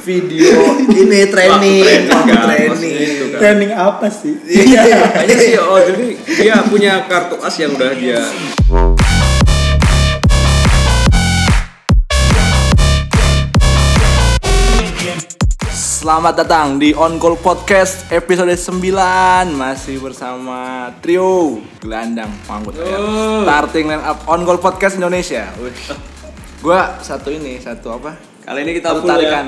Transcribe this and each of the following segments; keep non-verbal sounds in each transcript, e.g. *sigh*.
video *laughs* ini training, training, kan, training. itu kan. Training apa sih? *laughs* Iya. *laughs* Kayaknya sih oh jadi dia punya kartu as yang udah dia Selamat datang di On Call Podcast episode 9 Masih bersama trio Gelandang Panggut Oh. Starting line up On Call Podcast Indonesia Wih. Gua satu ini, satu apa? kali ini kita Satu full ya.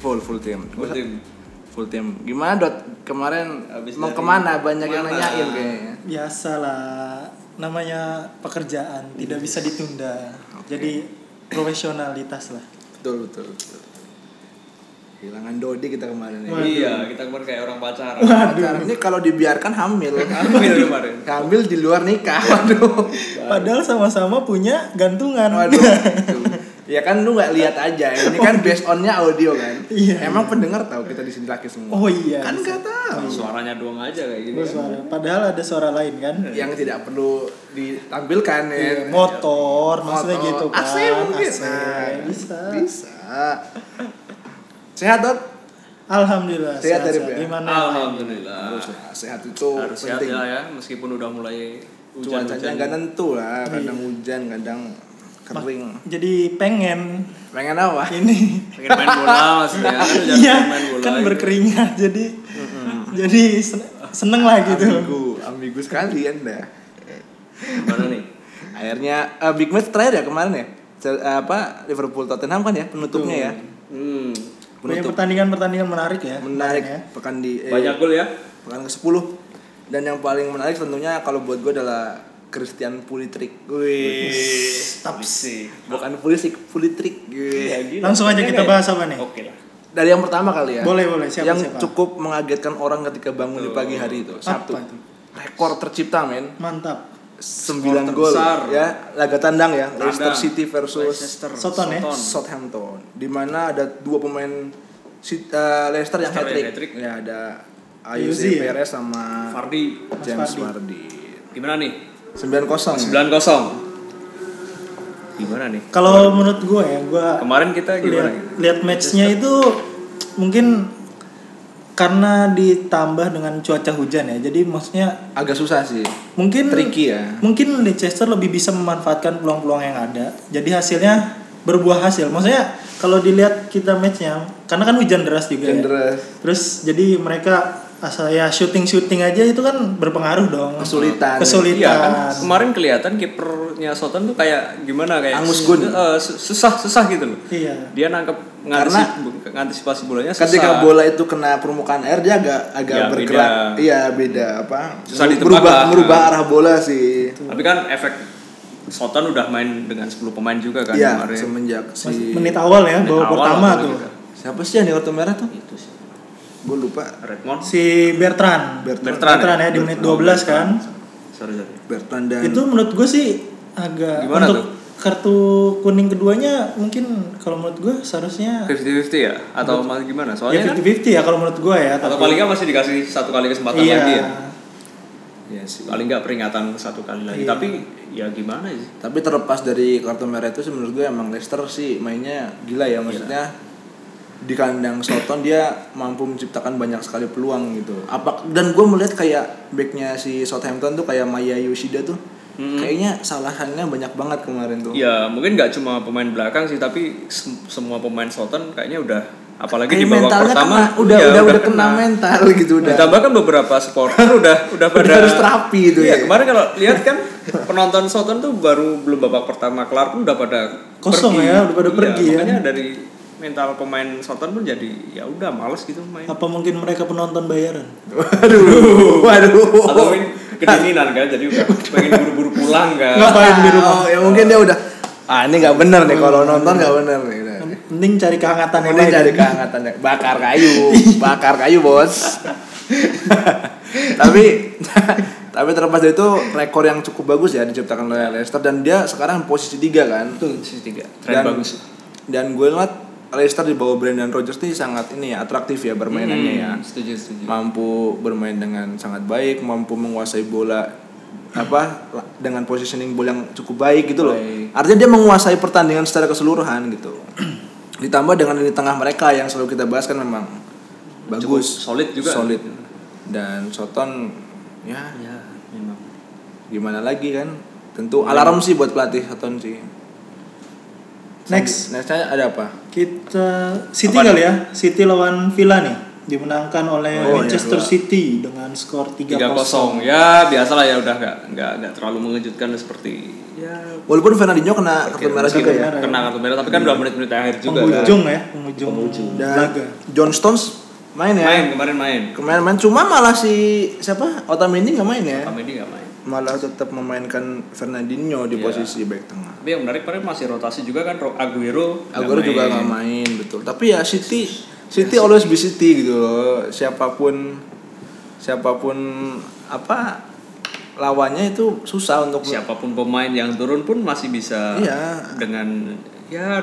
Full, full team Full team. Full team Gimana Dot? Kemarin Habis mau ke mana? Banyak yang mana? nanyain kayaknya Biasalah, namanya pekerjaan tidak bisa ditunda. Jadi profesionalitas lah. Betul, betul, betul Hilangan Dodi kita kemarin ya Waduh. Iya, kita kemarin kayak orang pacaran. Pacaran ini kalau dibiarkan hamil *laughs* Hamil kemarin. Hamil di luar nikah Waduh Padahal sama-sama punya gantungan. Waduh. *laughs* Ya kan lu nggak lihat aja. *laughs* Ini kan based onnya audio kan. Iya. Emang pendengar tahu kita di sini laki semua. Oh iya. Kan nggak tahu. Suaranya doang aja kayak gini. kan. Bersuara. Padahal ada suara lain kan? Yang tidak perlu ditampilkan ya. Iya, motor, maksudnya gitu kan. AC mungkin. AC, Nah, bisa. Bisa. Sehat dot? Alhamdulillah. Sehat dari sehat. ya? Gimana? Alhamdulillah. Harus lah. Sehat itu Harus sehat penting. ya ya, meskipun udah mulai Cuacanya hujan-hujan. nggak nentu lah. Iya. Kadang hujan, kadang kering. Jadi pengen Pengen apa? ini Pengen main bola maksudnya. *laughs* Kan iya main bola. kan gitu. berkeringat jadi jadi sen- seneng lah gitu Ambigu, ambigu sekali anda. Mana nih? Akhirnya eh, big match terakhir ya kemarin ya. Cel- apa Liverpool Tottenham kan ya penutupnya ya. Hmm. banyak Penutup pertandingan-pertandingan menarik ya menarik ya. pekan di eh, Banyak gol ya. pekan ke-10 dan yang paling menarik tentunya kalau buat gue adalah Christian Pulitrik. Wih. Taps. sih. Bukan Pulisic, Pulitrik. Wih. langsung aja kita bahas apa nih Oke lah. Dari yang pertama kali ya. boleh boleh siapa yang siapa cukup mengagetkan orang ketika bangun di pagi hari itu. Apa itu? Rekor tercipta men. mantap 9 Skor gol ya laga tandang ya Tandang. Leicester City versus Leicester. Soton ya? Southampton di mana ada dua pemain eh, Leicester yang hat-trick. hat-trick. Ya ada Ayuzi ya? Perez sama Fardi. James Fardi. Vardy. Gimana nih? 9-0. 9-0. Gimana nih? kalau menurut gue ya gue Kemarin kita gimana? lihat lihat matchnya itu mungkin karena ditambah dengan cuaca hujan ya jadi maksudnya Agak susah sih. mungkin Tricky ya. mungkin Leicester lebih bisa memanfaatkan peluang-peluang yang ada jadi hasilnya berbuah hasil maksudnya kalau dilihat kita matchnya karena kan hujan deras juga Hujan ya. deras. terus jadi mereka asal ya syuting syuting aja itu kan berpengaruh dong Kesulitan. kesulitan Iya kan kemarin kelihatan kipernya Soton tuh kayak gimana kayak Angus Gun. Su- susah susah gitu loh. iya Dia nangkep ngantisip, ngantisipasi bolanya susah. Ketika bola itu kena permukaan air dia agak agak Ya, bergerak. beda. Iya, beda apa? Susah ditebak merubah lah. merubah arah bola sih. Tapi kan efek Soton udah main dengan 10 pemain juga kan Iya, kemarin. semenjak si menit awal ya Menit babak awal pertama tuh kan. siapa sih yang di kartu merah tuh? Itu sih. Gue lupa. Redmond. si Bertrand Bertrand. Bertrand, ya, di menit 12 kan Sorry sorry. Bertrand dan itu menurut gue sih agak Gimana untuk tuh? kartu kuning keduanya mungkin kalau menurut gue seharusnya 50-50 ya? Atau malah gimana? ya Soalnya kan 50-50 ya kalau menurut gue ya atau tapi- paling nggak masih dikasih satu kali kesempatan iya lagi ya. Iya sih. Paling nggak peringatan satu kali lagi. Iya. Tapi ya gimana sih? Tapi terlepas dari kartu merah itu sih menurut gue emang Leicester sih mainnya gila ya maksudnya di kandang Soton dia mampu menciptakan banyak sekali peluang gitu. Apa dan gue melihat kayak backnya si Southampton tuh kayak Maya Yoshida tuh kayaknya salahannya banyak banget kemarin tuh. Ya mungkin nggak cuma pemain belakang sih, tapi sem- semua pemain Soton kayaknya udah apalagi Kayak di babak pertama kena, udah iya, udah udah kena mental gitu udah. Ditambah kan beberapa supporter *laughs* udah udah pada Udah harus terapi itu Iya, ya. kemarin kalau lihat kan penonton Soton tuh baru belum babak pertama kelar pun udah pada Kosong pergi. ya, udah pada Iya, pergi ya. Makanya dari mental pemain Soton pun jadi ya udah males gitu main. apa mungkin mereka penonton bayaran Waduh, *laughs* waduh. Atau mungkin kedinginan kan, jadi udah pengen buru-buru pulang kan. Ngapain di rumah? Oh, ya mungkin dia udah ah ini nggak bener nih kalau nonton nggak bener nih. Udah. mending cari kehangatan yang lain cari kehangatan bakar kayu, *laughs* bakar kayu bos. *laughs* tapi tapi terlepas dari itu rekor yang cukup bagus ya diciptakan oleh Leicester dan dia sekarang posisi tiga kan. Tuh sisi tiga, Dan, bagus. dan gue liat Leicester di bawah Brendan Rodgers ini sangat ini ya atraktif ya permainannya ya. Hmm, Setuju, setuju. Mampu bermain dengan sangat baik, mampu menguasai bola apa dengan positioning bola yang cukup baik gitu loh. Baik. Artinya dia menguasai pertandingan secara keseluruhan gitu. *clears throat* Ditambah dengan di tengah mereka yang selalu kita bahas kan memang Cukup bagus, solid juga. solid. Dan Soton ya Ya, memang. gimana lagi kan? Tentu alarm sih buat pelatih Soton sih. Next. Nextnya ada apa? Kita City Apa kali ya. City lawan Villa nih. Dimenangkan oleh Oh, Manchester iya, City dengan skor 3-0. 3-0. Ya, biasalah ya udah nggak nggak nggak terlalu mengejutkan seperti ya Walaupun Fernandinho kena kartu merah juga ya. kena kartu merah tapi kan udah menit-menit akhir juga kan. Penghujung ya, penghujung, Dan laga. John Stones main ya. Main kemarin main. Kemarin main cuma malah si siapa Otamendi nggak main ya. Kamedi nggak main. Malah tetap memainkan Fernandinho di Iya. posisi back tengah. Tapi yang menarik kemarin masih rotasi juga kan Ro- Aguero. Aguero juga nggak main betul. Tapi ya City City always be City gitu loh. Siapa pun siapa pun apa lawannya itu susah untuk Siapa pun pemain yang turun pun masih bisa Iya. dengan ya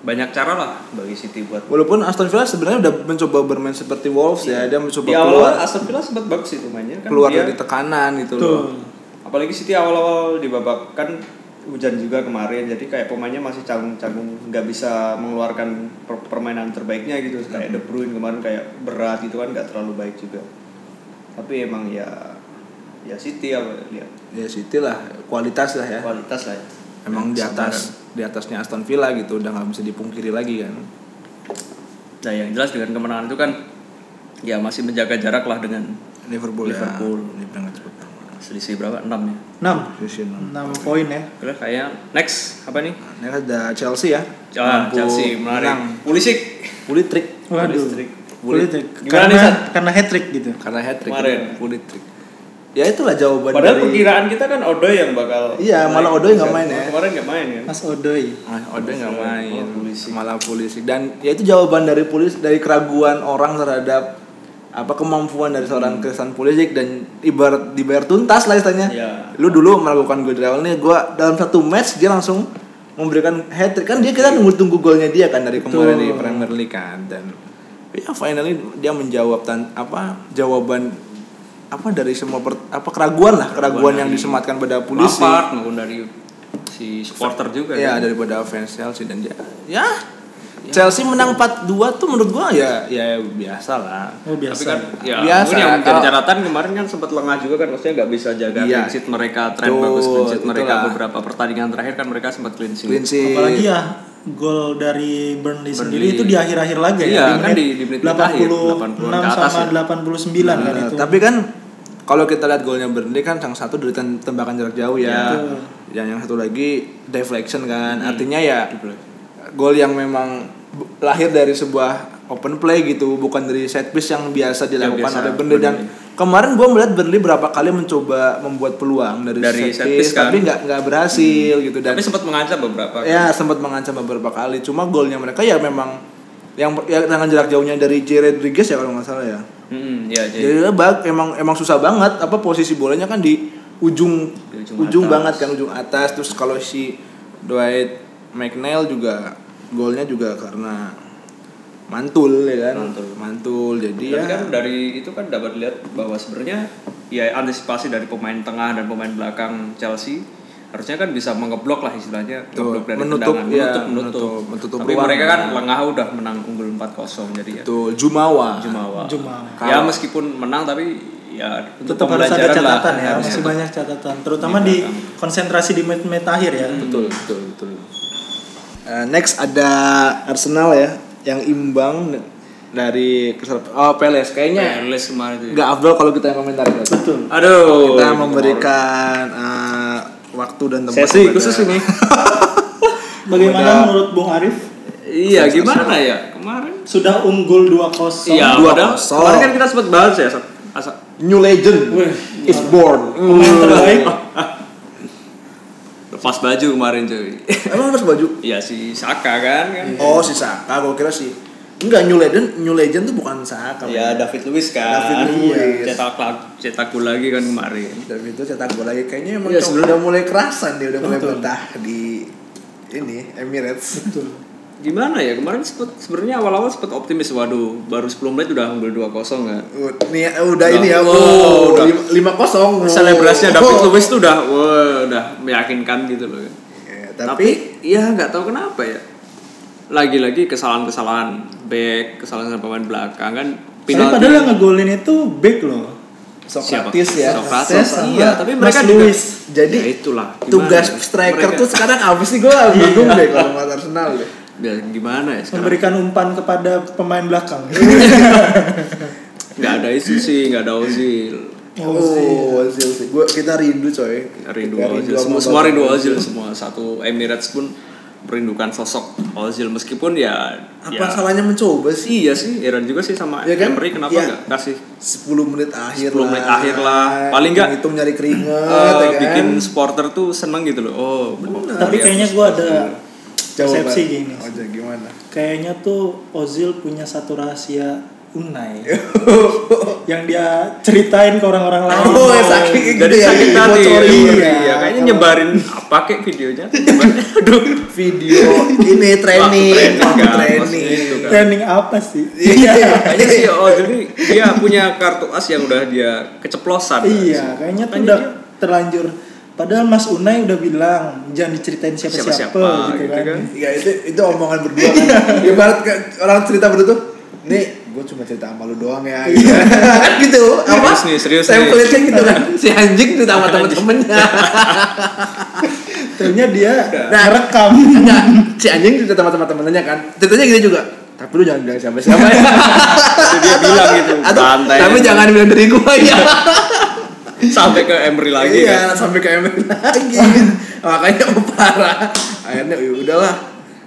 banyak cara lah bagi City buat Walaupun Aston Villa sebenarnya udah mencoba bermain seperti Wolves ya, dia mencoba di keluar awal Aston Villa sempat bagus itu mainnya kan keluar dia- dari tekanan gitu Tuh. loh. Apalagi City awal-awal di babak kan hujan juga kemarin jadi kayak pemainnya masih canggung-canggung nggak bisa mengeluarkan per- permainan terbaiknya gitu kayak De Bruyne kemarin kayak berat itu kan nggak terlalu baik juga tapi emang ya ya City apa lihat Ya City lah, kualitas lah ya. kualitas lah ya. Emang di Kesabaran. atas di atasnya Aston Villa gitu udah nggak bisa dipungkiri lagi kan. nah yang jelas dengan kemenangan itu kan ya masih menjaga jarak lah dengan Liverpool, Liverpool. ya. Di cepat. Selisih berapa 6 ya 6. Position. 6 poin ya. Kira kayak next apa nih Ini ada Chelsea ya. Ah, Mampu Chelsea menarik menang. Pulisic Pulitrik Waduh. Pulisic. Politik. Gimana Karena nih, karena hat trick gitu. karena hat trick Kemarin. Pulitrik. Ya itulah jawaban Padahal dari perkiraan kita kan Odoy yang bakal Iya, malah naik. Odoy nggak main ya. Kemarin nggak main kan Mas Odoi. Ah, Ode nggak main, Oh, Pulisic. malah polisi. Dan ya itu jawaban dari polisi dari keraguan orang terhadap apa kemampuan dari seorang Christian Pulisic dan ibarat dibayar tuntas lah istilahnya. Iya. Lu dulu melakukan dari awal nih, gua dalam satu match dia langsung memberikan hat trick kan dia kita nunggu tunggu golnya dia kan dari kemarin di Premier League kan dan ya finally dia menjawab tan apa jawaban apa dari semua per- apa keraguan lah keraguan yang disematkan pada polisi maupun dari si supporter juga ya kan. daripada fans Chelsea dan dia ya Chelsea menang 4-2 tuh menurut gua ya ya biasa lah Oh Tapi biasa. kan ya Biasa, yang menjadi kalau- catatan kemarin kan sempat lengah juga kan maksudnya nggak bisa jaga Iya. clean sheet mereka tren Betul, bagus clean sheet mereka itulah. beberapa pertandingan terakhir kan mereka sempat clean sheet. clean sheet Apalagi ya gol dari Burnley, sendiri itu di akhir-akhir laga Iya, ya. kan di- di menit akhir, 86 80-an ke atas sama ya. 89 kan Nah, itu. tapi kan kalau kita lihat golnya Burnley kan yang satu dari tem- tembakan jarak jauh ya, Betul. dan yang satu lagi deflection kan, Hmm. artinya ya gol yang memang lahir dari sebuah open play gitu, bukan dari set piece yang biasa dilakukan biasa, oleh Burnley. Dan kemarin gue melihat Burnley berapa kali mencoba membuat peluang dari, Dari set set piece, kan. tapi nggak nggak berhasil gitu. Dan Tapi sempat mengancam beberapa. ya sempat mengancam beberapa kali. Cuma golnya mereka ya memang yang ya dengan jarak jauhnya dari J. Rodriguez ya kalau nggak salah ya. Hmm, ya jadi jadi bag emang emang susah banget. Apa posisi bolanya kan di ujung Di ujung ujung, atas. banget kan ujung atas. Terus kalau si Dwight McNeil juga golnya juga karena mantul ya kan? Mantul. mantul. Jadi Tapi ya kan dari itu kan dapat lihat bahwa sebenarnya ya antisipasi dari pemain tengah dan pemain belakang Chelsea harusnya kan bisa mengeblok lah istilahnya Tuh, ngeblok dari menutup, tendangan ya, menutup menutup, menutup- menutup tapi ruang. mereka kan lengah udah menang unggul 4-0 jadi ya. Tuh Jumawa. Jumawa. Jumawa. ya meskipun menang tapi ya untuk tetap harus ada pembelajaran lah. catatan ya, Harus masih banyak catatan, terutama di konsentrasi di menit-menit akhir ya. betul betul betul Eh, next ada Arsenal ya yang imbang dari oh Palace kayaknya Palace kemarin itu. nggak afdol kalau kita yang komentar ya. Betul. Aduh. kita memberikan eh, waktu dan tempat sesi kepada- khusus ini. *laughs* Bagaimana menurut Bung Arif? iya, gimana ya? Kemarin Sudah unggul 2-0. Iya, dua padahal kosong. kemarin kan kita sempat bahas ya, Sat. Asa, New legend Wih, is born. Pemain terbaik. *laughs* lepas baju kemarin cuy. Emang harus baju? Iya si Saka kan kan. Oh si Saka, gue kira sih. Enggak New Legend, New Legend tuh bukan Saka. Ya men. David Luiz kan. David Luiz. Cetak cetak gol lagi kan kemarin. David itu cetak gol lagi. Kayaknya emang Iya, udah- mulai kerasan dia, udah mulai betah di ini Emirates. Betul. Gimana ya kemarin sempet sebenarnya awal-awal sempet optimis waduh baru 10 menit udah unggul 2-0 kan. Uh, Nih udah ini ya, Oh, wow, udah. lima- kosong. Selebrasinya David Luiz tuh udah wah udah meyakinkan gitu loh kan. Ya, Tapi, tapi ya nggak tahu kenapa ya. lagi-lagi kesalahan-kesalahan back, kesalahan pemain belakang kan Tapi penalti. padahal yang ngegolin itu back loh. Sokratis Siapa? ya Sokratis, sama iya, tapi Mas mereka juga Luis. jadi Ya itulah, gimana tugas ya? striker Mereka- tuh sekarang apa sih gue bingung deh kalau buat Arsenal deh ya gimana ya sekarang? Memberikan umpan kepada pemain belakang. *laughs* Nggak ada isu sih, nggak ada Ozil. oh Ozil sih gue kita rindu coy Rindu Kita Ozil. Semua, semua rindu Ozil semua. Satu Emirates pun merindukan sosok Ozil meskipun ya apa ya, salahnya mencoba sih Iya sih, heran juga sih sama Ya kan? Emery kenapa Iya. nggak kasih 10 menit akhir 10 menit akhir lah. Paling nggak, itu nyari keringet eh, ya kan? bikin supporter tuh seneng gitu loh. Oh, Tapi kayaknya gue ada Coba, persepsi gini. Oh, jadi gimana Kayaknya tuh Ozil punya satu rahasia Unai *laughs* yang dia ceritain ke orang-orang lain. Oh, saking Jadi gitu ya, sakit hati. dibocorin. Iya, Iya. kayaknya nyebarin apa kek videonya. *laughs* Aduh. video ini training Waktu training, kan, training itu kan. Training apa sih? iya Kayaknya sih Ozil ini dia punya kartu as yang udah dia keceplosan. Iya, kayaknya tuh udah dia- terlanjur. Padahal Mas Unai udah bilang jangan diceritain siapa-siapa Siapa-siapa, gitu, gitu kan. kan. ya itu itu omongan berdua kan *laughs* ibarat orang cerita berdua tuh nih gue cuma cerita sama lu doang ya gitu. kan *laughs* gitu apa Serius nih, serius nih. template-nya gitu kan *laughs* si anjing cerita sama temen-temennya Ternyata dia Nah. rekam. enggak si anjing cerita sama temen-temennya kan ceritanya gini juga tapi lu jangan bilang siapa-siapa ya dia bilang gitu. Atau, santai. tapi jangan bilang dari gua ya sampai ke Emery lagi iya kan. sampai ke Emery lagi *laughs* makanya parah akhirnya ya udahlah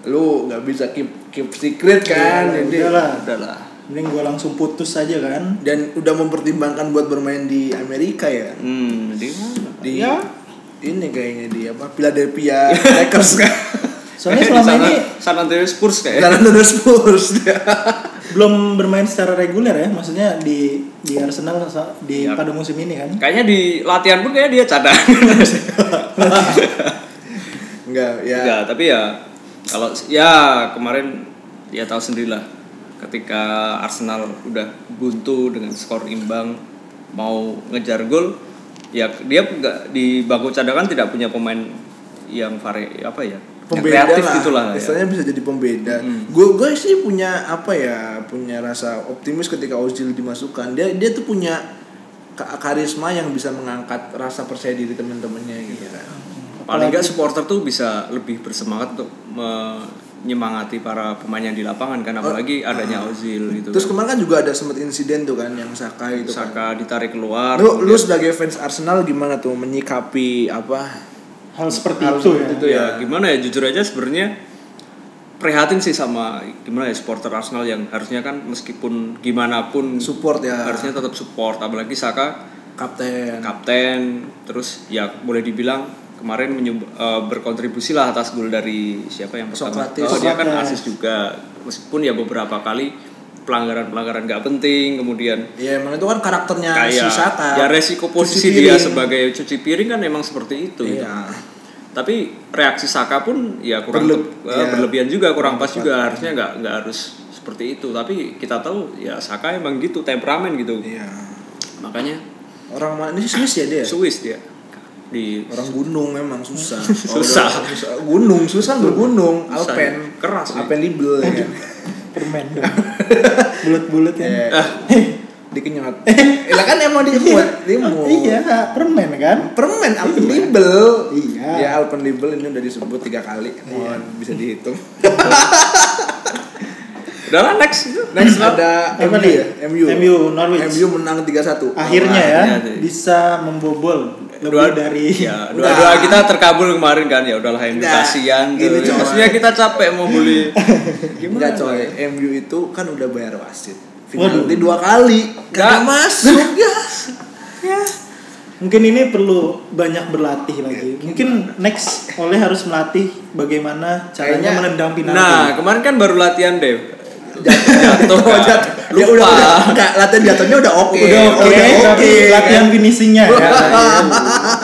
lu nggak bisa keep keep secret kan Iya, jadi udahlah. Udahlah. Mending gue langsung putus aja kan. dan udah mempertimbangkan buat bermain di Amerika ya Hmm, jadi di Ya. ini kayaknya di apa Philadelphia Lakers kan *laughs* Soalnya di selama ini San Antonio Spurs kayak. karena terus Spurs dia *laughs* belum bermain secara reguler ya, maksudnya di di Arsenal di Iya. pada musim ini kan. Kayaknya di latihan pun kayak dia cadangan. *laughs* enggak ya Enggak, tapi ya kalau ya kemarin ya tahu sendirilah ketika Arsenal udah buntu dengan skor imbang mau ngejar gol ya dia nggak di bangku cadangan tidak punya pemain yang vari apa ya pembeda kreatif lah, gitulah ya. istilahnya bisa jadi pembeda. Mm. Gue gue sih punya apa ya, punya rasa optimis ketika Ozil dimasukkan. Dia dia tuh punya ka- karisma yang bisa mengangkat rasa percaya diri teman-temannya gitu Iya. kan. paling nggak supporter tuh bisa lebih bersemangat untuk menyemangati para pemain yang di lapangan kan apalagi adanya Ozil gitu Terus kan. kemarin kan juga ada sempat insiden tuh kan yang Saka itu kan. Saka ditarik keluar Lu, lu sebagai fans Arsenal gimana tuh menyikapi apa? Hal seperti Hal itu seperti ya. itu ya gimana ya jujur aja sebenarnya prihatin sih sama gimana ya supporter Arsenal yang harusnya kan meskipun gimana pun Support ya. harusnya tetap support apalagi Saka Kapten. kapten terus ya boleh dibilang kemarin menyub- eh, berkontribusi lah atas gol dari siapa yang pertama Sokratis. oh, dia kan asis juga meskipun ya beberapa kali pelanggaran pelanggaran nggak penting kemudian Ya emang itu kan karakternya si kayak Saka. ya resiko posisi dia sebagai cuci piring kan emang seperti itu gitu. Iya. tapi reaksi Saka pun ya kurang Berleb- tep- eh, iya. berlebihan juga kurang pas juga harusnya nggak nggak harus seperti itu tapi kita tahu ya Saka emang gitu temperamen gitu Iya. makanya Orang mana ini Swiss ya dia? Swiss dia di Orang gunung memang susah. *laughs* Susah. Oh, susah. Gunung, susah bergunung. Alpen. Keras, ya. Alpen libel ya kan. *laughs* Permen dong. *laughs* Bulat-bulat ya. Eh, dikenyot. *laughs* Eh, lah kan emang diemut, diemut. Iya, permen kan? Permen Alpen libel. Iya. Ya Alpen libel ini udah disebut tiga kali. Mohon bisa dihitung. *laughs* udahlah next itu Next ada Apa MU ya, MU. MU, Norwich. MU menang 3-1. Akhirnya ya bisa membobol lebih dua dari ya dua dua kita terkabul kemarin kan ya udahlah MU kasihan coy. maksudnya kita capek mau beli *laughs* Enggak coy, MU itu kan udah bayar wasit. Penalti dua kali, Nggak. gak masuk *laughs* ya. ya mungkin ini perlu banyak berlatih lagi. Mungkin next oleh harus melatih bagaimana caranya Kayaknya- menendang penalti. nah kemarin kan baru latihan deh Jatuh, jatuh. Ya Lupa. udah, udah, enggak, latihan jatuhnya udah oke. udah oke, Udah oke. tapi latihan finishingnya ya.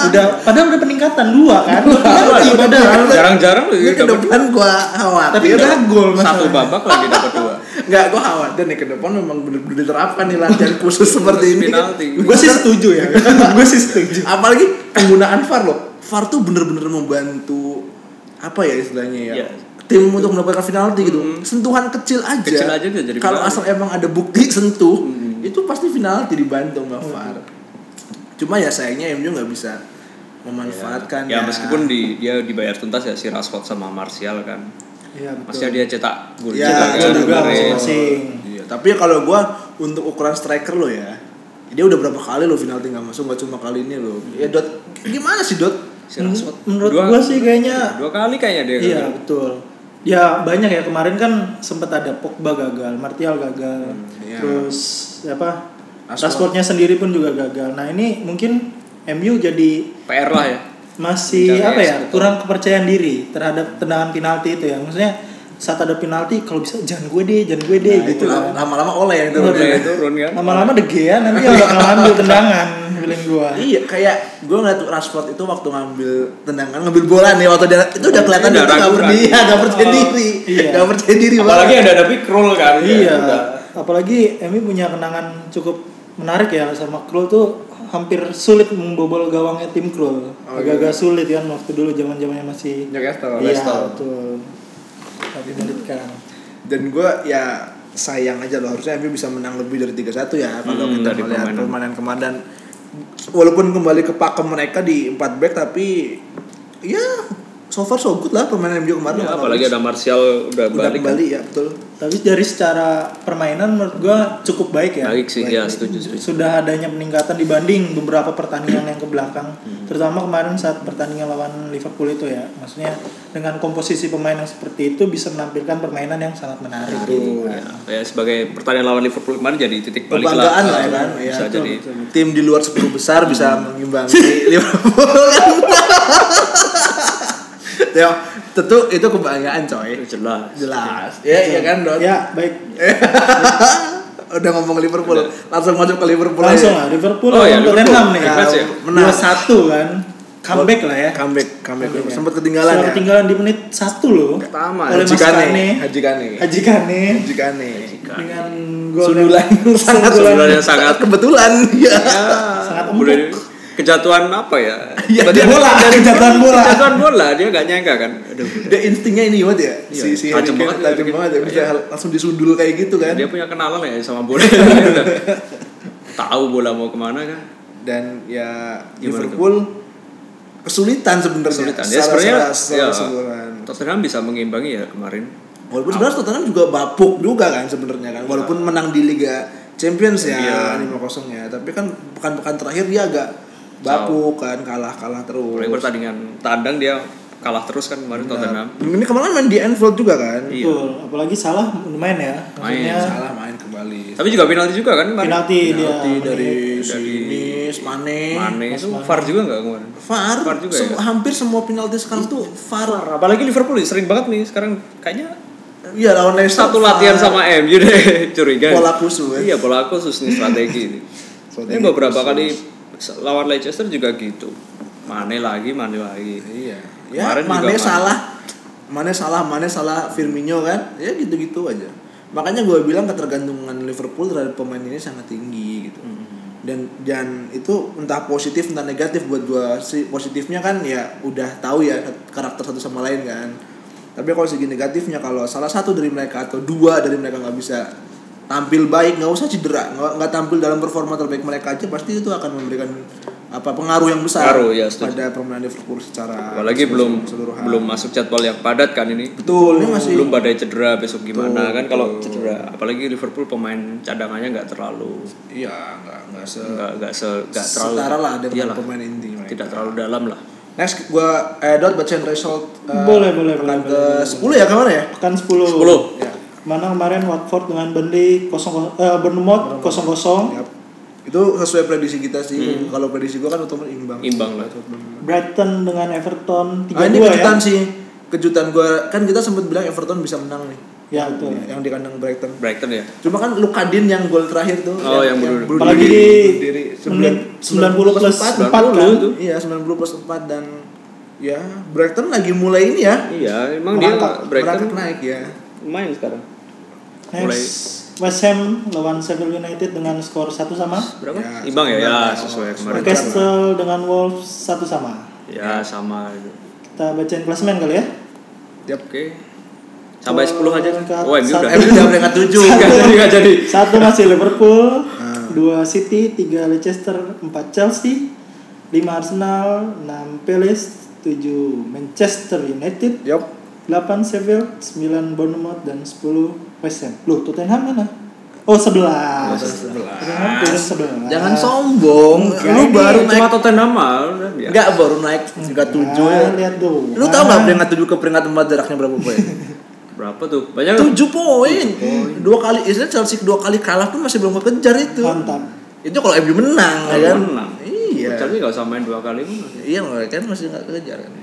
udah padahal udah peningkatan dua kan. Penalti padahal. jarang-jarang lu ke depan gua khawatir. Tapi udah gol satu babak lagi dapat dua Enggak, gua khawatir nih ke depan memang bener-bener diterapkan nih latihan khusus seperti ini. Gue sih setuju ya. *laughs* Gue sih setuju. Apalagi penggunaan VAR loh. VAR tuh bener-bener membantu apa ya istilahnya ya? Iya. Tim untuk mendapatkan penalti gitu. Sentuhan kecil aja. Kecil aja bisa jadi Kalau asal emang ada bukti sentuh, itu pasti penalti dibantu sama VAR. Cuma ya sayangnya MU nggak bisa memanfaatkan ya meskipun di dia dibayar tuntas ya si Rashford sama Martial kan Iya betul. Maksudnya dia cetak gol Ya, juga kan juga masing-masing. Iya, tapi kalau gua untuk ukuran striker lo ya, dia udah berapa kali lo penalti nggak masuk, nggak cuma kali ini lo. Ya dot, gimana sih dot? Si Rashford Menurut dua, gua sih kayaknya dua kali kayaknya dia Iya gagal. betul. Ya banyak ya kemarin kan sempat ada Pogba gagal, Martial gagal, iya. terus apa. Rashfordnya sendiri pun juga gagal. Nah ini mungkin MU jadi PR lah ya masih Mencari apa ya kurang kepercayaan diri terhadap tendangan penalti itu ya. Maksudnya saat ada penalti kalau bisa jangan gue deh, jangan gue deh Nah, gitu itu kan. lama-lama oleh yang turun. Bener. turun kan Lama-lama Gea nanti yang bakal ngambil tendangan feeling gua. Iya, kayak gue ngeliat Rashford itu waktu ngambil tendangan, ngambil bola nih waktu dia itu udah kelihatan Udah dia nggak berdiri, ragu. nggak percaya Oh, diri, iya. nggak percaya diri apalagi ada ada Krul kan Iya. Udah. Apalagi MU punya kenangan cukup menarik ya sama Krul tuh hampir sulit membobol gawangnya tim Krul. Oh, Agak-agak sulit kan waktu dulu zaman-zamannya masih Newcastle. Iya, betul. Tapi menyulitkan. Dan gue ya sayang aja loh harusnya MU bisa menang lebih dari 3-1 ya kalau Hmm, kita melihat permainan. permainan kemarin dan walaupun kembali ke pakem mereka di 4 back tapi ya so far so good lah permainan MU kemarin. Ya, apalagi ada Martial udah, udah balik kan. kembali ya betul. Tapi dari secara permainan menurut gua cukup baik ya. baik sih ya setuju setuju Sudah adanya peningkatan dibanding beberapa pertandingan yang ke belakang. Hmm. Terutama kemarin saat pertandingan lawan Liverpool itu ya. Maksudnya dengan komposisi pemain yang seperti itu bisa menampilkan permainan yang sangat menarik kan. ya, ya sebagai pertandingan lawan Liverpool kemarin jadi titik balik lah lah ya kan. Ya, bisa betul, jadi betul. tim di luar 10 besar bisa mengimbangi *laughs* Liverpool kan. *laughs* *laughs* ya, tentu itu kebanggaan coy. jelas Jelas. Ya, iya kan, Don? Ya, baik. *laughs* Udah ngomong Liverpool, langsung masuk ke Liverpool Langsung lah Liverpool Oh, ya, Tottenham Liverpool. nih. Ya? Menang. 2-1 kan. Comeback lah ya. Comeback, comeback. Comeback ya. Sempat ketinggalan Setelah ya. ketinggalan di menit 1 loh. Pertama, oleh Haji Kane. Haji Kane. Haji Kane Haji Kane. dengan gol Sundulan yang- *laughs* sangat sundulan yang sangat- kebetulan. Ya. Sangat empuk. Kejatuhan apa ya? *laughs* Iya, Tiba-tiba bola, dari kejatuhan bola. kejatuhan bola dia gak nyangka kan? Aduh. Dia instingnya ini banget ya. Iya, si si tajam banget ya, tajam banget ya bisa langsung disundul kayak gitu kan. dia punya kenalan ya sama bola. Dia *laughs* tahu bola mau ke mana kan? Dan ya Gimana Liverpool kesulitan sebenarnya. Kesulitan. Ya sebenarnya ya. Tottenham bisa mengimbangi ya kemarin. Walaupun sebenarnya Tottenham juga bapuk juga kan sebenarnya kan. Walaupun menang di Liga Champions ya Iya. 5-0 ya. Tapi kan pekan-pekan terakhir dia agak bapuk kan kalah-kalah terus. Mulai pertandingan tandang dia kalah terus kan kemarin Tottenham. Ini kemarin main di Anfield juga kan? Iya. Betul, apalagi salah main ya. Maksudnya salah main kembali. Tapi juga penalti juga kan kemarin? Penalti dia. Penalti dari Dari- sini Mane. Mane. Itu VAR juga nggak kemarin? VAR, VAR juga sem- ya? hampir semua penalti sekarang tuh VAR. Apalagi Liverpool ya, sering banget nih sekarang. Kayaknya iya lawan Leicester satu latihan VAR. sama MU deh. *laughs* Curiga. Pola khusus, ya. iya pola khusus nih strategi ini Strategi ini beberapa khusus. kali lawan Leicester juga gitu Mane lagi Mane lagi Iya. Ya, Kemarin Mane Mane. salah. Mane salah, Mane salah Firmino kan. Ya gitu-gitu aja. Makanya gue bilang ketergantungan Liverpool terhadap pemain ini sangat tinggi gitu. Hmm. Dan dan itu entah positif entah negatif buat gue si positifnya kan ya udah tahu ya karakter satu sama lain kan. Tapi kalau segi negatifnya kalau salah satu dari mereka atau dua dari mereka nggak bisa tampil baik nggak usah cedera nggak nggak tampil dalam performa terbaik mereka aja pasti itu akan memberikan apa pengaruh yang besar Pengaruh, ya, setuju. pada permainan Liverpool secara apalagi belum keseluruhan. belum masuk jadwal yang padat kan ini betul ini masih belum badai cedera besok gimana Betul, kan kalau cedera apalagi Liverpool pemain cadangannya nggak terlalu iya nggak nggak se nggak nggak se nggak terlalu setara lah dengan iyalah, pemain inti mereka. tidak terlalu dalam lah next gua eh dot bacain result eh, Boleh, boleh, pekan boleh, ke boleh, 10 ya ke mana ya Pekan 10. 10. ya Mana kemarin Watford dengan Burnley 0 eh Bournemouth 0-0. Yap. itu sesuai prediksi kita sih kalau prediksi gua kan otomatis imbang Hmm. Imbang lah. Brighton dengan Everton 3-2 ah, ini kejutan ya. sih kejutan gua kan kita sempat bilang Everton bisa menang nih Ya betul. yang di kandang Brighton Brighton ya cuma kan Lukadin yang gol terakhir tuh Oh, yang bunuh- bunuh Apalagi diri, menit 90 plus 4 4 kan. itu. Iya 90 plus 4 dan ya Brighton lagi mulai ini ya iya emang dia Brighton merangkak naik ya main sekarang Next. West Ham lawan Sheffield United dengan skor satu sama. Berapa? Ya, Imbang ya, ya sesuai oh, kemarin. Newcastle dengan Wolves satu sama. Ya, ya. sama. Kita bacain klasemen kali ya. Yap, oke. Okay. Sampai sepuluh aja kan. Oh, ini udah. MU *laughs* udah peringkat tujuh. Enggak jadi, enggak jadi. Satu masih Liverpool, ah. dua City, tiga Leicester, empat Chelsea, lima Arsenal, enam Palace, tujuh Manchester United. Yap 8 Seville, 9 Bournemouth dan 10 West Ham. Loh, Tottenham mana? Oh, 11. Oh, 11. 11. Jangan sombong. Enggak, lu baru cuma naik cuma Tottenham Enggak baru naik juga 7 ya. Nah, lihat dong. Lu tahu enggak nah. peringkat 7 ke peringkat 4 jaraknya berapa poin? *laughs* berapa tuh? Banyak 7 poin. Dua kali istilah Chelsea dua kali kalah pun masih belum kekejar itu. Mantap. Itu kalau MU menang oh, kan. Menang. Iya. Chelsea enggak usah main dua kali pun. Iya, kan masih enggak kekejar kan.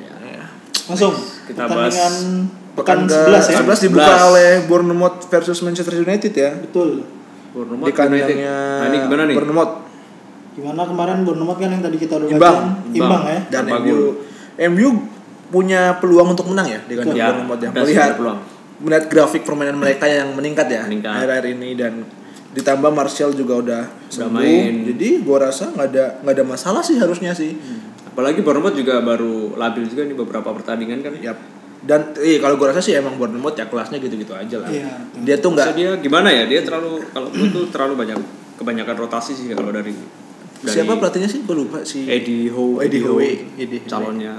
Langsung Kita pertandingan pekan Pekan 11 ya. 11 dibuka 11. oleh Bournemouth versus Manchester United ya. Betul. Bournemouth Di kandangnya. Nah, ini gimana nih? Bournemouth Gimana kemarin Bournemouth kan yang tadi kita udah Imbang. bacain? Imbang ya. dan Tanpa MU MU punya peluang untuk menang ya di kandang Ya, Bournemouth ya. ada Melihat peluang. melihat grafik permainan mereka yang meningkat ya akhir-akhir ini dan ditambah Martial juga udah sembuh. main. Jadi gua rasa nggak ada nggak ada masalah sih harusnya sih. Apalagi Bournemouth juga baru labil juga nih beberapa pertandingan kan. Yap. Dan eh kalau gua rasa sih emang Bournemouth ya kelasnya gitu-gitu aja lah. Iya. Dia tuh Nggak. dia gimana ya? Dia terlalu kalau menurut tuh terlalu banyak kebanyakan rotasi sih kalau dari, dari siapa pelatihnya sih? Gua lupa si Eddie Oh, Howe. Eddie Howe. Eddie Howe. Calonnya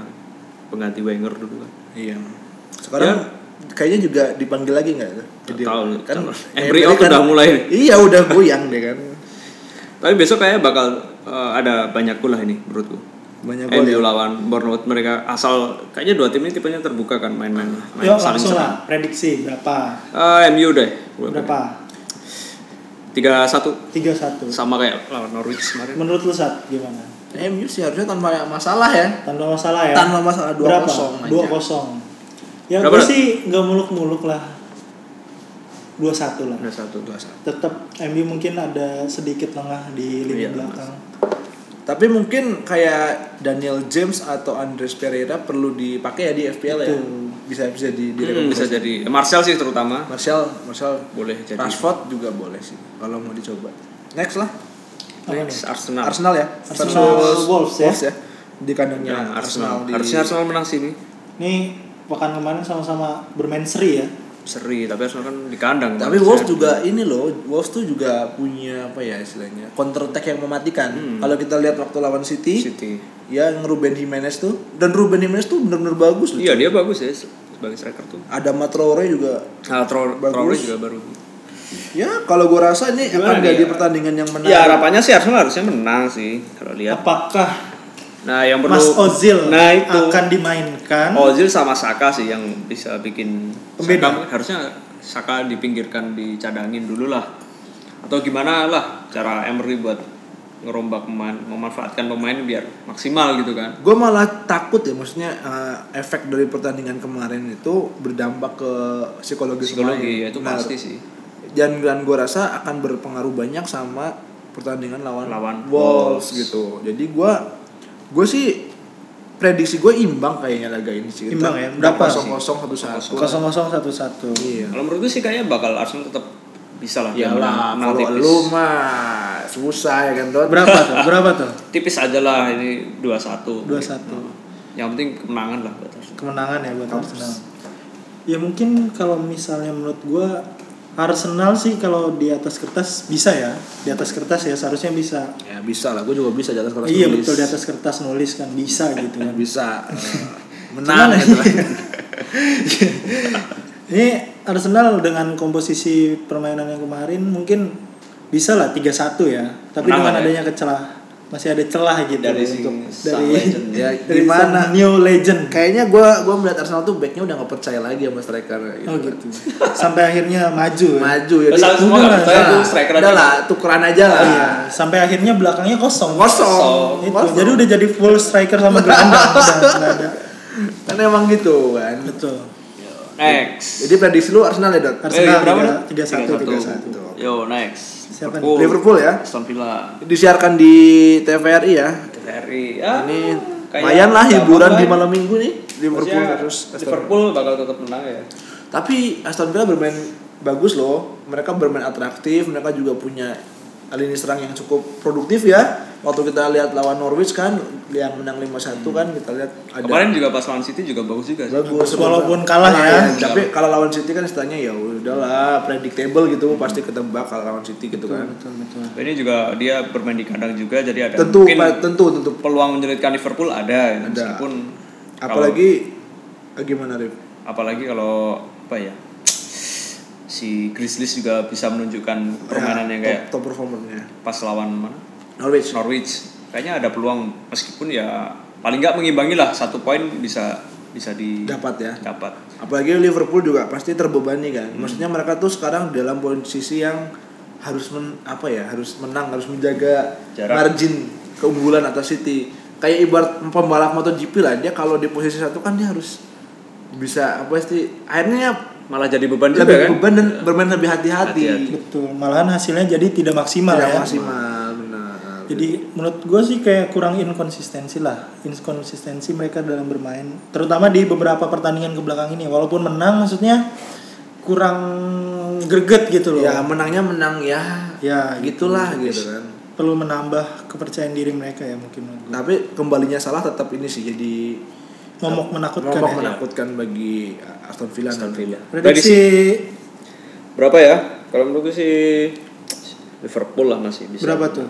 pengganti Wenger dulu kan. Iya. Sekarang kayaknya juga dipanggil lagi nggak tuh? Eddie tahu. Howe? kan *laughs* Emery out udah mulai. Iya udah goyang deh kan. Tapi besok kayaknya bakal eh, ada banyak gol lah ini menurutku. Banyak gol MU ya. lawan Bournemouth mereka asal kayaknya dua tim ini tipenya terbuka kan main-main main saling langsung serang. lah prediksi berapa? Ah, MU deh. Berapa? Tiga satu 3-1. sama kayak lawan Norwich kemarin. Menurut lu saat gimana? MU sih harusnya tanpa masalah ya. Tanpa masalah ya. Tanpa masalah 2-0 Berapa? aja. 2-0. Ya Berapa, gue sih nggak muluk-muluk lah. 2-1 lah. Ada satu. Tetap MU mungkin ada sedikit lengah di lini Iya, belakang. Tapi mungkin kayak Daniel James atau Andres Pereira perlu dipakai ya di FPL ya. Betul. Bisa bisa di di Hmm, bisa jadi Eh, Martial sih terutama Martial, Martial boleh jadi. Rashford juga boleh sih kalau mau dicoba. Next lah. Next, Arsenal. Arsenal ya. Arsenal Versus Wolves ya. Di kandangnya Ya, Arsenal. di Harusnya Arsenal menang sini. Nih pekan kemarin sama-sama bermain seri ya. Seri, tapi Arsenal kan di kandang. Tapi Harusnya. Wolves juga ini loh, Wolves tuh juga punya apa ya istilahnya counter attack yang mematikan. Kalau kita lihat waktu lawan City, City. ya yang Ruben Jimenez tuh dan Ruben Jimenez tuh bener-bener bagus loh. Iya, dia bagus ya sebagai striker tuh. Ada Matraore juga. Ah, Traore Bagus. Traore juga baru. Ya kalau gua rasa ini Gimana akan jadi ya? pertandingan yang menarik. Ya harapannya sih Arsenal harusnya menang sih kalau lihat. Apakah Nah, yang perlu Mas Ozil Nah, itu. akan dimainkan? Ozil sama Saka sih yang bisa bikin Pembeda. Saka, harusnya Saka dipinggirkan dicadangin dulu lah atau gimana lah cara Emery buat ngerombak pemain memanfaatkan pemain biar maksimal gitu kan Gue malah takut ya, maksudnya eh, efek dari pertandingan kemarin itu berdampak ke psikologi, psikologi ya itu Nah, pasti sih Dan dan gue rasa akan berpengaruh banyak sama pertandingan lawan, Lawan Wolves, Wolves. gitu. Jadi gue gue sih prediksi gue imbang kayaknya laga ini sih. Imbang ya? Berapa kosong kosong satu satu. kosong kosong satu satu. Iya. kalau menurut gue sih kayaknya bakal Arsenal tetap bisa lah Ya lah, menang kalau tipis. lu mah susah ya kan Dot. Berapa tuh? Berapa tuh? tipis aja lah ini 2-1 Dua satu. yang penting kemenangan lah buat Arsenal Kemenangan ya buat Arsenal. Ya mungkin kalau misalnya menurut gua Arsenal sih kalau di atas kertas bisa ya. Di atas kertas ya seharusnya bisa. Ya bisa lah, gue juga bisa di atas kertas iya nulis. betul di atas kertas nulis kan bisa *laughs* gitu kan. Bisa *laughs* menang gitu lah. *laughs* Ini Arsenal dengan komposisi permainan yang kemarin mungkin bisa lah 3-1 ya. Tapi Menang dengan ya. adanya kecelah masih ada celah gitu Dari untuk dari legend. Ya, *laughs* dari gimana? sang new legend. Kayaknya gue gua melihat Arsenal tuh backnya udah gak percaya lagi sama striker gitu. Oh gitu. *laughs* Sampai akhirnya maju ya. Maju ya. Udah lah, percaya Udah lah, striker udah lah, tukeran aja lah. Iya, sampai akhirnya belakangnya kosong. Kosong. Itu. Kosong. Jadi udah jadi full striker sama gelandang udah ada. Kan emang gitu kan. Betul. next Jadi prediksi lu Arsenal ya, Dot? Arsenal berapa, tiga- Dot? tiga satu tiga 3-1. satu. yo next Siapa Liverpool. Liverpool ya. Aston Villa Disiarkan di TVRI ya. TVRI ya, Ini lumayan lah hiburan di malam minggu nih. Liverpool Aston Liverpool bakal tetap menang ya Tapi Aston Villa bermain bagus loh. Mereka bermain atraktif, mereka juga punya lini serang yang cukup produktif ya. Waktu kita lihat lawan Norwich kan yang menang 5-1 kan kita lihat ada Kemarin juga pas lawan City juga bagus juga sih. bagus Walaupun kalah ya. tapi kalau lawan City kan istilahnya ya udahlah predictable gitu pasti ketebak kalau lawan City gitu kan betul betul Ini juga dia bermain di kandang juga jadi ada tentu mungkin pa- tentu tentu peluang menyulitkan Liverpool ada, Ada. meskipun kalau- apalagi ah, gimana Rif? apalagi kalau apa ya si Grizzlies juga bisa menunjukkan permainan yang Ya, kayak top, top performernya pas lawan mana? Norwich. Norwich. Kayaknya ada peluang meskipun ya paling nggak mengimbangi lah satu poin bisa bisa di dapat ya. dapat. Apalagi Liverpool juga pasti terbebani kan. Maksudnya mereka tuh sekarang dalam posisi yang harus men, apa ya harus menang harus menjaga Jarak. margin keunggulan atas City. Kayak ibarat pembalap MotoGP lah dia kalau di posisi satu kan dia harus bisa apa sih akhirnya malah jadi beban juga lebih kan? beban dan bermain lebih hati-hati. Hati-hati. betul. Malahan hasilnya jadi tidak maksimal tidak ya. maksimal benar. Jadi menurut gue sih kayak kurang inkonsistensi lah. Inkonsistensi mereka dalam bermain. Terutama di beberapa pertandingan ke belakang ini. Walaupun menang maksudnya kurang greget gitu loh. Ya menangnya menang ya. Ya gitulah gitu. gitu kan. perlu menambah kepercayaan diri mereka ya mungkin. Menurut gua. tapi kembalinya salah tetap ini sih jadi momok menakutkan momok ya. menakutkan bagi Aston Villa Aston. Villa. prediksi berapa ya? Kalau menurut gue sih Liverpool lah masih bisa. Berapa tuh?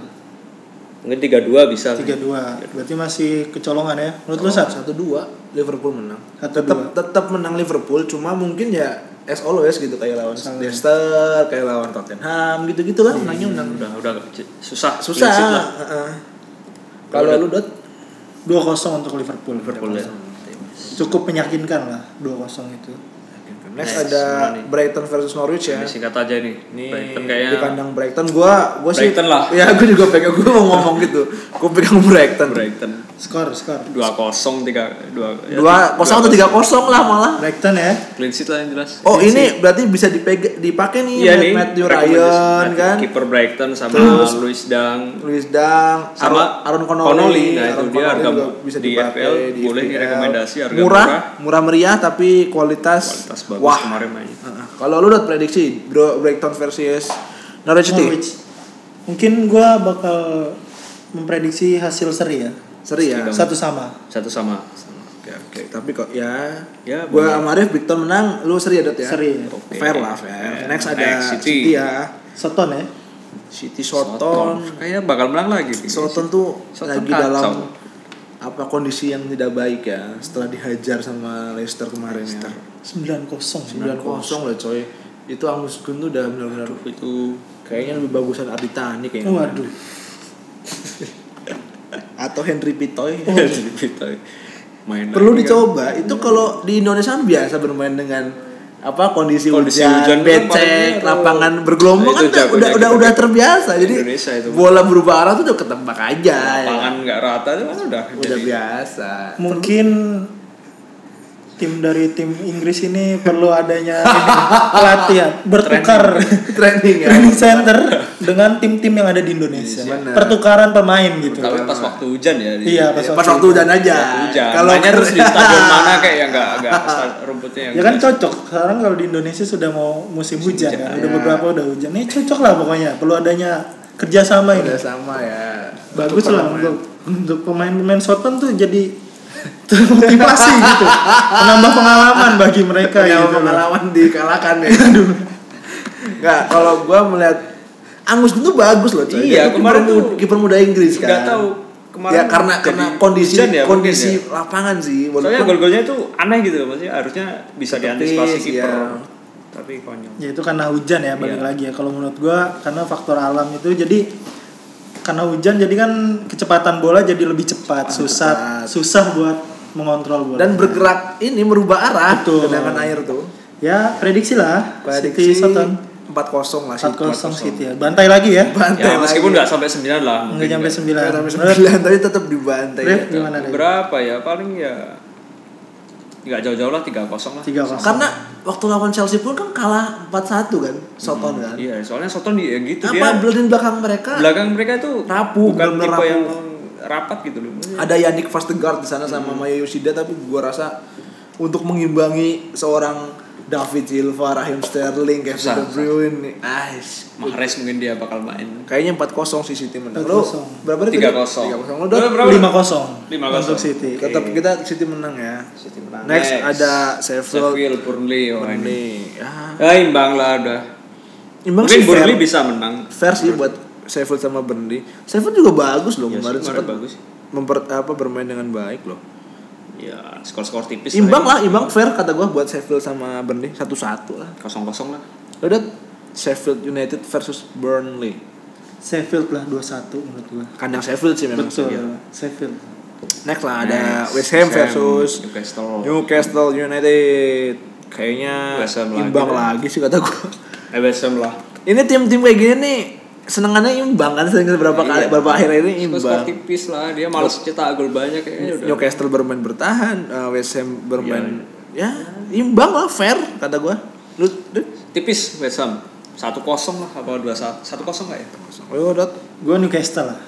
Mungkin 32 bisa. Tiga dua. Berarti masih kecolongan ya? Menurut lu satu satu dua Liverpool menang. Tetap tetap menang Liverpool cuma mungkin ya as always gitu kayak lawan Leicester kayak lawan Tottenham gitu gitulah menangnya menang udah udah susah susah. lah. Kalau lu dot? Dua kosong untuk Liverpool. Liverpool ya cukup meyakinkan lah dua kosong itu next Next, ada nih? Brighton versus Norwich ya. Ini singkat aja nih. Ini Brighton di kayaknya kandang Brighton. Gua gua sih Brighton lah. ya gua juga pegang gua mau ngomong gitu. Gua pegang Brighton. Brighton. Skor skor. Dua kosong tiga dua ya, dua kosong atau tiga kosong lah malah. Brighton ya. Clean sheet lah yang jelas. Oh ini berarti bisa dipeg dipakai nih iya Matt- nih Matthew. Ryan Matthew- kan. kiper Brighton sama Terus- Luis Dang. Luis Dang Sama Aaron, Connolly, Connolly. Nah, itu Aaron dia Connolly harga bisa di dipakai FPL, di boleh FPL. rekomendasi, harga murah, murah. murah meriah tapi kualitas, kualitas bagus wah. kemarin mainnya Heeh. Kalau lu udah prediksi Bro Brighton versus Norwich City Norwich mungkin gua bakal memprediksi hasil seri ya seri ya. Satu sama satu sama Oke oke tapi kok ya Ya, gua sama Arif Brighton menang lu seri ya Dot ya. Seri. Oke. Fair lah fair. Next ada Next, City. City. ya. Soton ya City Soton Soton. kayaknya bakal menang lagi Soton tuh Soton lagi kacau. dalam apa kondisi yang tidak baik ya setelah dihajar sama Leicester kemarin ya. sembilan kosong 9 kosong loh coy. Itu Angus Gun tuh udah benar-benar itu kayaknya lebih bagusan Ardi Tani kayaknya. waduh *laughs* Atau Henry Pitoy. gitu main Perlu kan. dicoba. Itu kalau di Indonesia kan biasa bermain dengan apa kondisi, Kondisi hujan, hujan becek, lapangan bergelombang Itu kan udah, jagonya udah udah terbiasa. Jadi Indonesia itu. bola berubah arah tuh udah ketebak aja. ya. lapangan nggak rata itu kan udah udah jadi biasa. mungkin tim dari tim Inggris ini perlu adanya pelatihan *laughs* bertukar Training ya. training center dengan tim-tim yang ada di Indonesia Benar. pertukaran pemain gitu tapi pas waktu hujan ya di- iya pas, Pas waktu waktu hujan aja. hujan Kalau mainnya terus di stadion *laughs* mana kayak yang nggak nggak sta- rumputnya yang ya kan cocok sekarang kalau di Indonesia sudah mau musim hujan kan udah ya. beberapa udah hujan ini cocok lah pokoknya perlu adanya kerjasama ini udah sama ya. bagus lah pemain. untuk untuk pemain-pemain Soton tuh jadi termotivasi gitu menambah pengalaman bagi mereka Punya gitu loh. pengalaman dikalahkan ya. Enggak, kalau gua melihat Angus itu bagus loh coy. Iya, Dia kemarin kiper tuh muda- kiper muda Inggris kan. nggak tahu kemarin ya karena jadi karena kondisi ya, kondisi mungkin lapangan sih soalnya walaupun gol-golnya itu aneh gitu loh maksudnya harusnya bisa diantisipasi kiper iya. tapi konyol ya itu karena hujan ya balik Iya. lagi ya kalau menurut gua karena faktor alam itu jadi karena hujan jadi kan kecepatan bola jadi lebih cepat susah cepat. susah buat mengontrol bola dan bergerak ini merubah arah Betul. tendangan air tuh. ya prediksi lah Prediksi City Soton 4-0 lah sih. 4-0 City ya bantai lagi ya Bantai ya meskipun lagi. nggak sampai 9 lah nggak mungkin nyampe nggak. sembilan Nggak sampai sembilan tapi tetap dibantai. Ref, ya. gimana berapa ya paling ya nggak jauh-jauh lah 3-0 lah tiga kosong Karena waktu lawan Chelsea pun kan kalah 4-1 kan, Soton kan. iya soalnya Soton ya gitu Apa dia belakang belakang mereka? belakang mereka itu Rapuh, bukan tipe rapuh. yang rapat gitu loh Ada Yannick Vestergaard di sana sama Maya Yoshida tapi gua rasa untuk mengimbangi seorang David Silva, Raheem Sterling, Kevin De Bruyne. Ah, Mahrez mungkin dia bakal main. kayaknya 4-0 sih City menang. Lu 4-0. berapa tadi? 3-0. 3-0. Lu udah Berapa? lima kosong 5-0. untuk City tetap kita City menang ya. City menang. Next, Next. ada Sheffield, Sheffield, Burnley, oh ini. Burnley. Ya, Ya imbang lah udah. imbang Mungkin sih fair. Burnley bisa menang. Fair sih buat Sheffield sama Burnley. Sheffield juga bagus loh Iya kemarin kemarin sempat bagus. memper apa bermain dengan baik loh. Ya, skor-skor tipis Imbang lah. lah, imbang fair kata gua buat Sheffield sama Burnley satu-satu lah. ya. Kosong-kosong lah. Liat Sheffield United versus Burnley. Sheffield lah 2-1 menurut gua Kandang Sheffield sih memang betul sih. Sheffield Next lah ada Next, West Ham versus Newcastle. Newcastle United. Kayaknya Ham lagi imbang deh. lagi sih kata gua. Eh, West Ham lah. Ini tim-tim kayak gini nih senengannya imbang kan sering berapa kali Iya. beberapa akhir ini imbang. tipis lah, dia malas cetak gol banyak kayaknya udah. Newcastle bermain bertahan, uh, West Ham bermain Iya. ya imbang lah fair kata gua. Lu lu Tipis West Ham. 1-0 lah apa 2-1? 1-0 enggak ya? Oh, Dot. gua Newcastle lah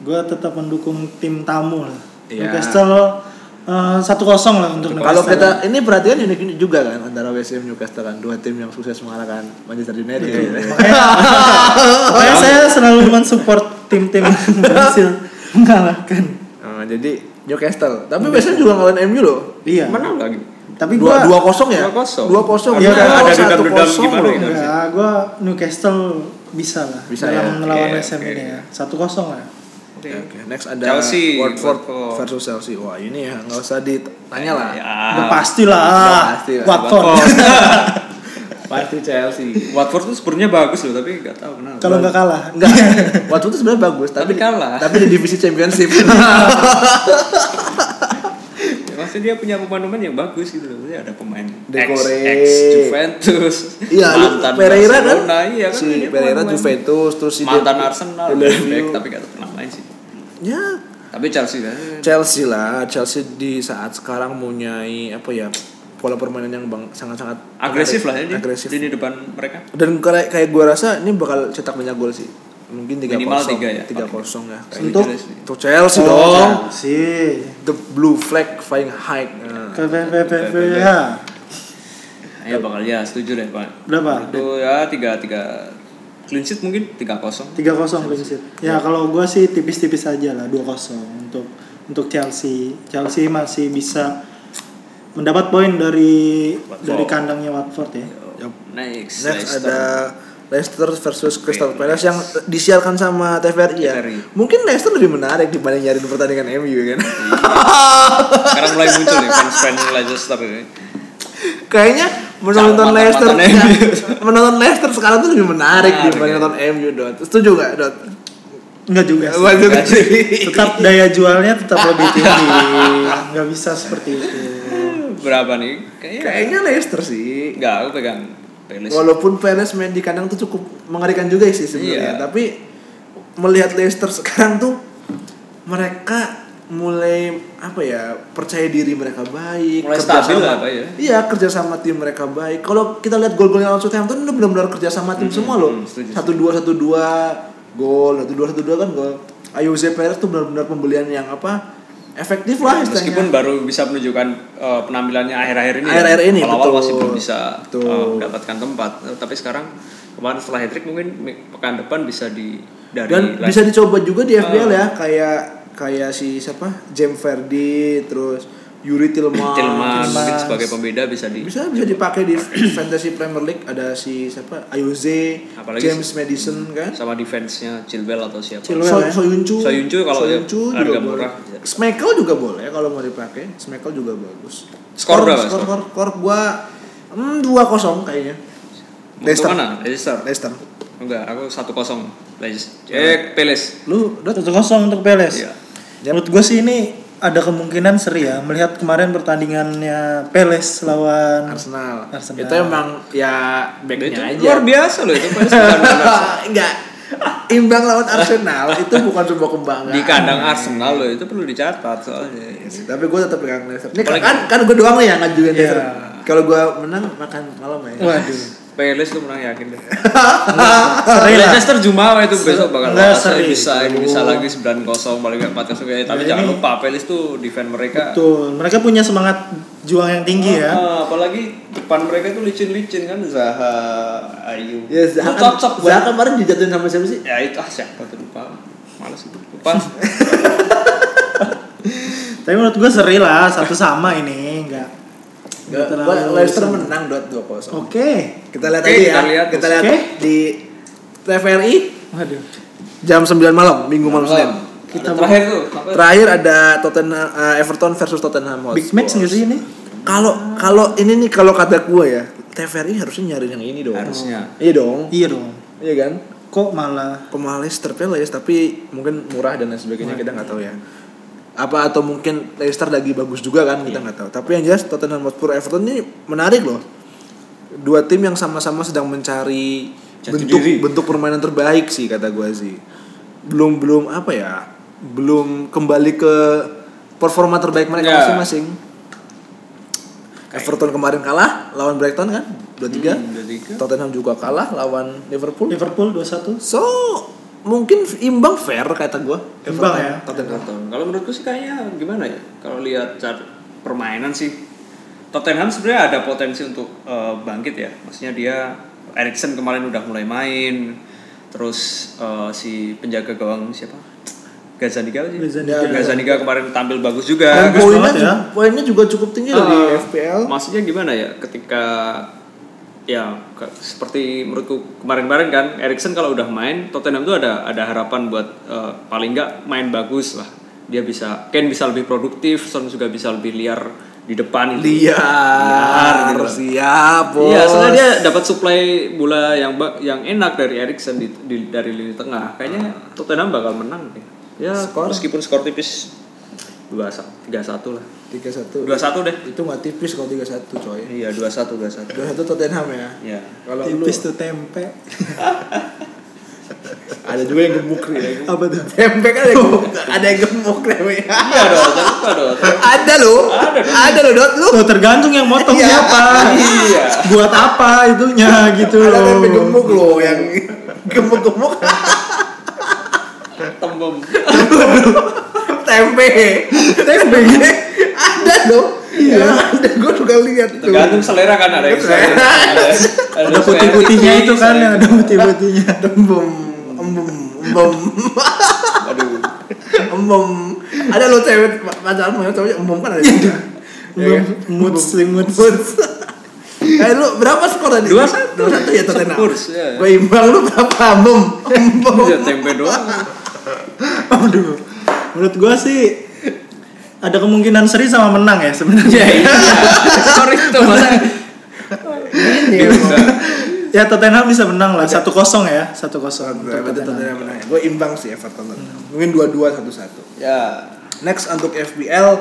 gua tetap mendukung tim tamu lah Iya. Newcastle eh, satu kosong lah untuk Kalau kita ini perhatian unik unik juga kan antara West Ham Newcastle kan dua tim yang sukses mengalahkan Manchester United. *laughs* Makanya saya selalu mensupport tim-tim *laughs* yang berhasil mengalahkan. Nah, jadi Newcastle. Tapi West Ham juga ngelawan MU loh. Iya. Menang lagi. Tapi Dua gua dua kosong ya? 2-0. Dua kosong. Iya, ada satu dendam-dendam kosong gimana loh. Enggak, gua Newcastle bisa lah Bisa dalam ya? melawan West Ham oke. ini ya. Satu kosong lah. Oke. Oke, next ada Chelsea, Watford Watford. versus Chelsea. Wah, ini ya nggak usah ditanya lah. Ya. Udah pasti lah. Udah pasti lah. Watford. *laughs* Pasti Chelsea. Watford tuh sebenarnya bagus loh, tapi nggak tahu kenapa. Kalau nggak kalah. Enggak. *laughs* Watford itu sebenarnya bagus, tapi, Tapi kalah. Tapi di divisi championship. Ya, *laughs* maksudnya dia punya pemain-pemain yang bagus gitu loh. Maksudnya ada pemain Decore. ex, ex Juventus, Iya, mantan Pereira kan? Barcelona, iya kan si Pereira. Juventus terus si mantan Arsenal, tapi gak pernah main sih. Ya, Tapi Chelsea kan. Chelsea lah, Chelsea di saat sekarang mempunyai apa ya pola permainan yang bang sangat-sangat agresif lah ya di agresif. lini depan mereka. Dan kayak kayak gue rasa ini bakal cetak banyak gol sih. Mungkin tiga Minimal kosong, tiga ya? tiga kosong ya. Untuk gitu. untuk Chelsea Oh, dong. sih. The blue flag flying high. Nah. Ya bakal ya setuju deh pak. Berapa? Itu ya tiga tiga clean sheet mungkin tiga kosong. 3-0 clean sheet. Ya kalau gua sih tipis-tipis aja lah 2-0 untuk untuk Chelsea. Chelsea masih bisa mendapat poin dari dari kandangnya Watford ya. Yup. Next, Next Leicester. ada Leicester versus Crystal Palace yang disiarkan sama TVRI ya. TVRI. Mungkin Leicester lebih menarik dibanding nyari pertandingan MU kan. *laughs* Sekarang mulai muncul nih fans-fans Leicester ini. Kayaknya menonton Leicester ya, *laughs* menonton Leicester sekarang tuh lebih menarik Menarik, dibanding ya. nonton MU dot. Setuju gak dot? Enggak juga sih. Waduh, *laughs* Tetap daya jualnya tetap lebih *laughs* tinggi. Enggak bisa seperti itu. Berapa nih? Kayaknya Kayaknya Leicester sih. enggak aku pegang Palace. Walaupun Palace main di kandang tuh cukup mengerikan juga sih sebenarnya, Iya. tapi melihat Leicester sekarang tuh mereka mulai apa ya percaya diri mereka baik Mulai kerja stabil sama- lah, Pak, ya. iya kerja sama tim mereka baik kalau kita lihat gol-golnya lawan Southampton itu benar-benar kerja sama tim semua loh hmm, satu dua satu dua gol satu dua satu dua kan gol Ayoze Perez tuh benar-benar pembelian yang apa efektif lah istilahnya Meskipun baru bisa menunjukkan uh, penampilannya akhir-akhir ini. Akhir-akhir ini, Awal-awal masih belum bisa Betul. uh, mendapatkan tempat. Uh, tapi sekarang kemarin setelah hat trick mungkin pekan depan bisa di dari dan bisa dicoba juga di FPL Ah. ya kayak kayak si siapa James Verdi terus Yuri Tillman Tillman mungkin sebagai pembeda bisa di bisa bisa dipakai di *clears throat* fantasy Premier League ada si siapa Ayoze Apalagi James Madison kan sama defense-nya Chilwell atau siapa. Chilwell. So, ya. Soyuncu Soyuncu kalau ya, Soyuncu harga juga murah. boleh. Smekel juga boleh kalau mau dipakai Smekel juga bagus Skor berapa, skor skor? skor, skor gua hmm, dua kosong kayaknya Leicester. mana? Leicester. Leicester Enggak, aku 1-0 Leicester. Eh, Palace. lu Dot? 1-0 untuk Palace. Iya. Menurut gue sih ini ada kemungkinan seri ya melihat kemarin pertandingannya Palace lawan Arsenal. Arsenal. itu emang ya backnya aja luar biasa loh itu benar. *laughs* enggak imbang lawan Arsenal *laughs* itu bukan sebuah kebanggaan di kandang Arsenal loh itu perlu dicatat soalnya. Iya sih, tapi gue tetap pegang Leicester. Ini kan kan gue doang nih yang ngajuin Iya. Leicester. Kalau gue menang makan malam ya. Waduh. Palace tuh menang yakin deh. *laughs* Leicester Jumawa itu besok bakal seri. bisa ini bisa lagi 9-0 paling nggak 4-0 ya. Tapi Ya, jangan lupa Palace tuh defend mereka. Betul. Mereka punya semangat juang yang tinggi ya. Ah, apalagi depan mereka tuh licin-licin kan Zaha, Ayu. Ya, Zaha Itu kan, Zaha banget. kemarin dijatuhin sama siapa sih? Ya itu ah siapa tuh lupa. Males itu. Lupa. *laughs* Tapi menurut gue seri lah, satu sama ini, enggak. Gak, Leicester menang dot 2-0. Oke. Kita lihat Oke, aja kita ya. lihat. kita lihat di TVRI Waduh. jam 9 malam, Minggu malam Senin. Kita terakhir tuh. Terakhir ada Tottenham eh, Everton versus Tottenham Hotspur. big match nggak sih ini? Kalau kalau ini nih kalau kata gue ya, TVRI harusnya nyari yang ini dong. Harusnya. Iya dong. Iya dong. Iya kan? Kok malah Pemain Leicester Palace tapi mungkin murah dan lain sebagainya kita nggak tahu ya. Apa atau mungkin Leicester lagi bagus juga kan kita nggak tahu. Tapi yang jelas Tottenham Hotspur Everton ini menarik loh. Dua tim yang sama-sama sedang mencari Jati bentuk diri. bentuk permainan terbaik sih kata gue sih. Belum belum apa ya? Belum kembali ke performa terbaik mereka Ya. masing-masing. Everton kemarin kalah lawan Brighton kan 2-3. Hmm, 2-3. Tottenham juga kalah lawan Liverpool. Liverpool 2-1? So mungkin imbang fair kata gue. Imbang ya? Tottenham. Kalau menurutku sih kayaknya gimana ya? Kalau lihat cara permainan sih Tottenham sebenarnya ada potensi untuk eh, bangkit ya. Maksudnya dia Erikson kemarin udah mulai main. Terus eh, si penjaga gawang siapa? Gazaniga sih. Gazzaniga. Gazaniga kemarin tampil bagus juga. Dan poinnya, ya. poinnya juga cukup tinggi loh di Ah, FPL. Maksudnya gimana ya? Ketika ya ke- seperti menurutku kemarin-kemarin kan Erikson kalau udah main Tottenham tuh ada ada harapan buat eh, paling nggak main bagus lah. Dia bisa Ken bisa lebih produktif, Son juga bisa lebih liar di depan gitu. Liar, gitu. siap bos. Iya, soalnya dia dapat suplai bola yang yang enak dari Erikson di, di- dari lini tengah. Kayaknya Tottenham bakal menang deh. Ya, Skor? meskipun skor tipis 2-1, 3-1 lah. 3-1. 2-1 deh. Itu nggak tipis kalau 3-1 coy. Iya, 2-1 2-1. 2-1 Tottenham ya. Iya. Kalau lu Tipis tuh tempe. *laughs* ada juga yang gemuk nih. Apa tuh? Tempe kan ada yang gemuk, *laughs* ada yang gemuk namanya. Iya dong, jangan lupa dong. ada lo, ada lo dot lu. Tuh tergantung yang motong Iya. siapa. Iya. Buat apa itunya gitu Ada loh. tempe gemuk lo yang *laughs* gemuk-gemuk Tembem. tempe. Tempe. Lo. Iya, *laughs* ada gua juga lihat tuh. Tergantung selera kan ada yang suka. *laughs* Ada, Ada putih-putihnya itu kan yang ada putih-putihnya. *laughs* Embem, embem, embem. Aduh. embem ada lo cewek pacaran mau cowoknya embem kan ada. Ya kan? Mood slim mood. Eh lu berapa skor tadi? Dua satu. Dua satu ya Tottenham. Spurs, ya. Gue imbang lu berapa embem? Embem. Ya tempe doang. Aduh. Menurut gua sih ada kemungkinan seri sama menang ya sebenarnya. *laughs* Sorry itu masa. Ini Bisa. ya Tottenham bisa menang lah 1-0 ya, 1-0 untuk Berarti Tottenham. Menang. Gue imbang sih Everton. Mungkin dua-dua satu-satu. Ya. Next untuk FBL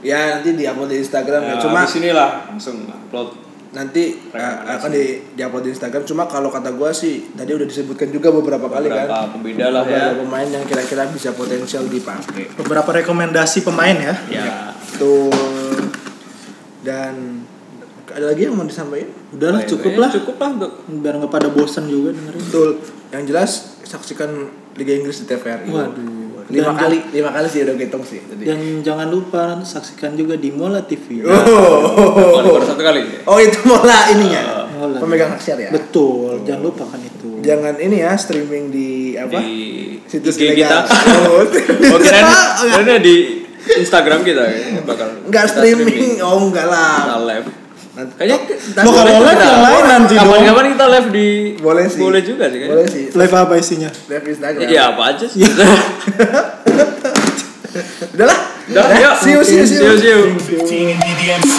ya nanti diupload di Instagram ya. Ya, Cuma di sinilah langsung upload. Nanti uh, akan di diupload di Instagram. Cuma kalau kata gue sih tadi udah disebutkan juga beberapa, kali kan. Beberapa pembeda lah ya. Beberapa pemain yang kira-kira bisa potensial dipakai. Beberapa rekomendasi pemain ya. Ya. Betul. Dan ada lagi yang mau disampaikan? Udahlah Ya, cukup ya, lah. Cukup lah untuk Biar nggak pada bosan juga dengerin. Betul. Yang jelas saksikan Liga Inggris di TVRI. Waduh. Lima Dan- kali, lima kali sih udah hitung sih tadi. Dan jangan lupa saksikan juga di Mola TV. *laughs* Oh, baru, baru satu kali. oh itu mola ininya. Mola. Pemegang hak siar ya. Betul, jangan lupa kan itu. Jangan ini ya streaming di apa? Di Situs IG kita. Oh, Oh *laughs* Oh, kirain di Instagram kita ya, bakal Enggak kita streaming. Oh enggak lah. Kita live. Nanti- Kayaknya kalau live yang lain nanti dong. Kapan-kapan kita live di Boleh sih. Boleh juga sih kayaknya. Boleh sih. Live apa isinya? Live Instagram. Iya apa aja sih. *laughs* Udahlah. Udah, yuk. See you, see you, see you. See you, see you. 15 in DDMC.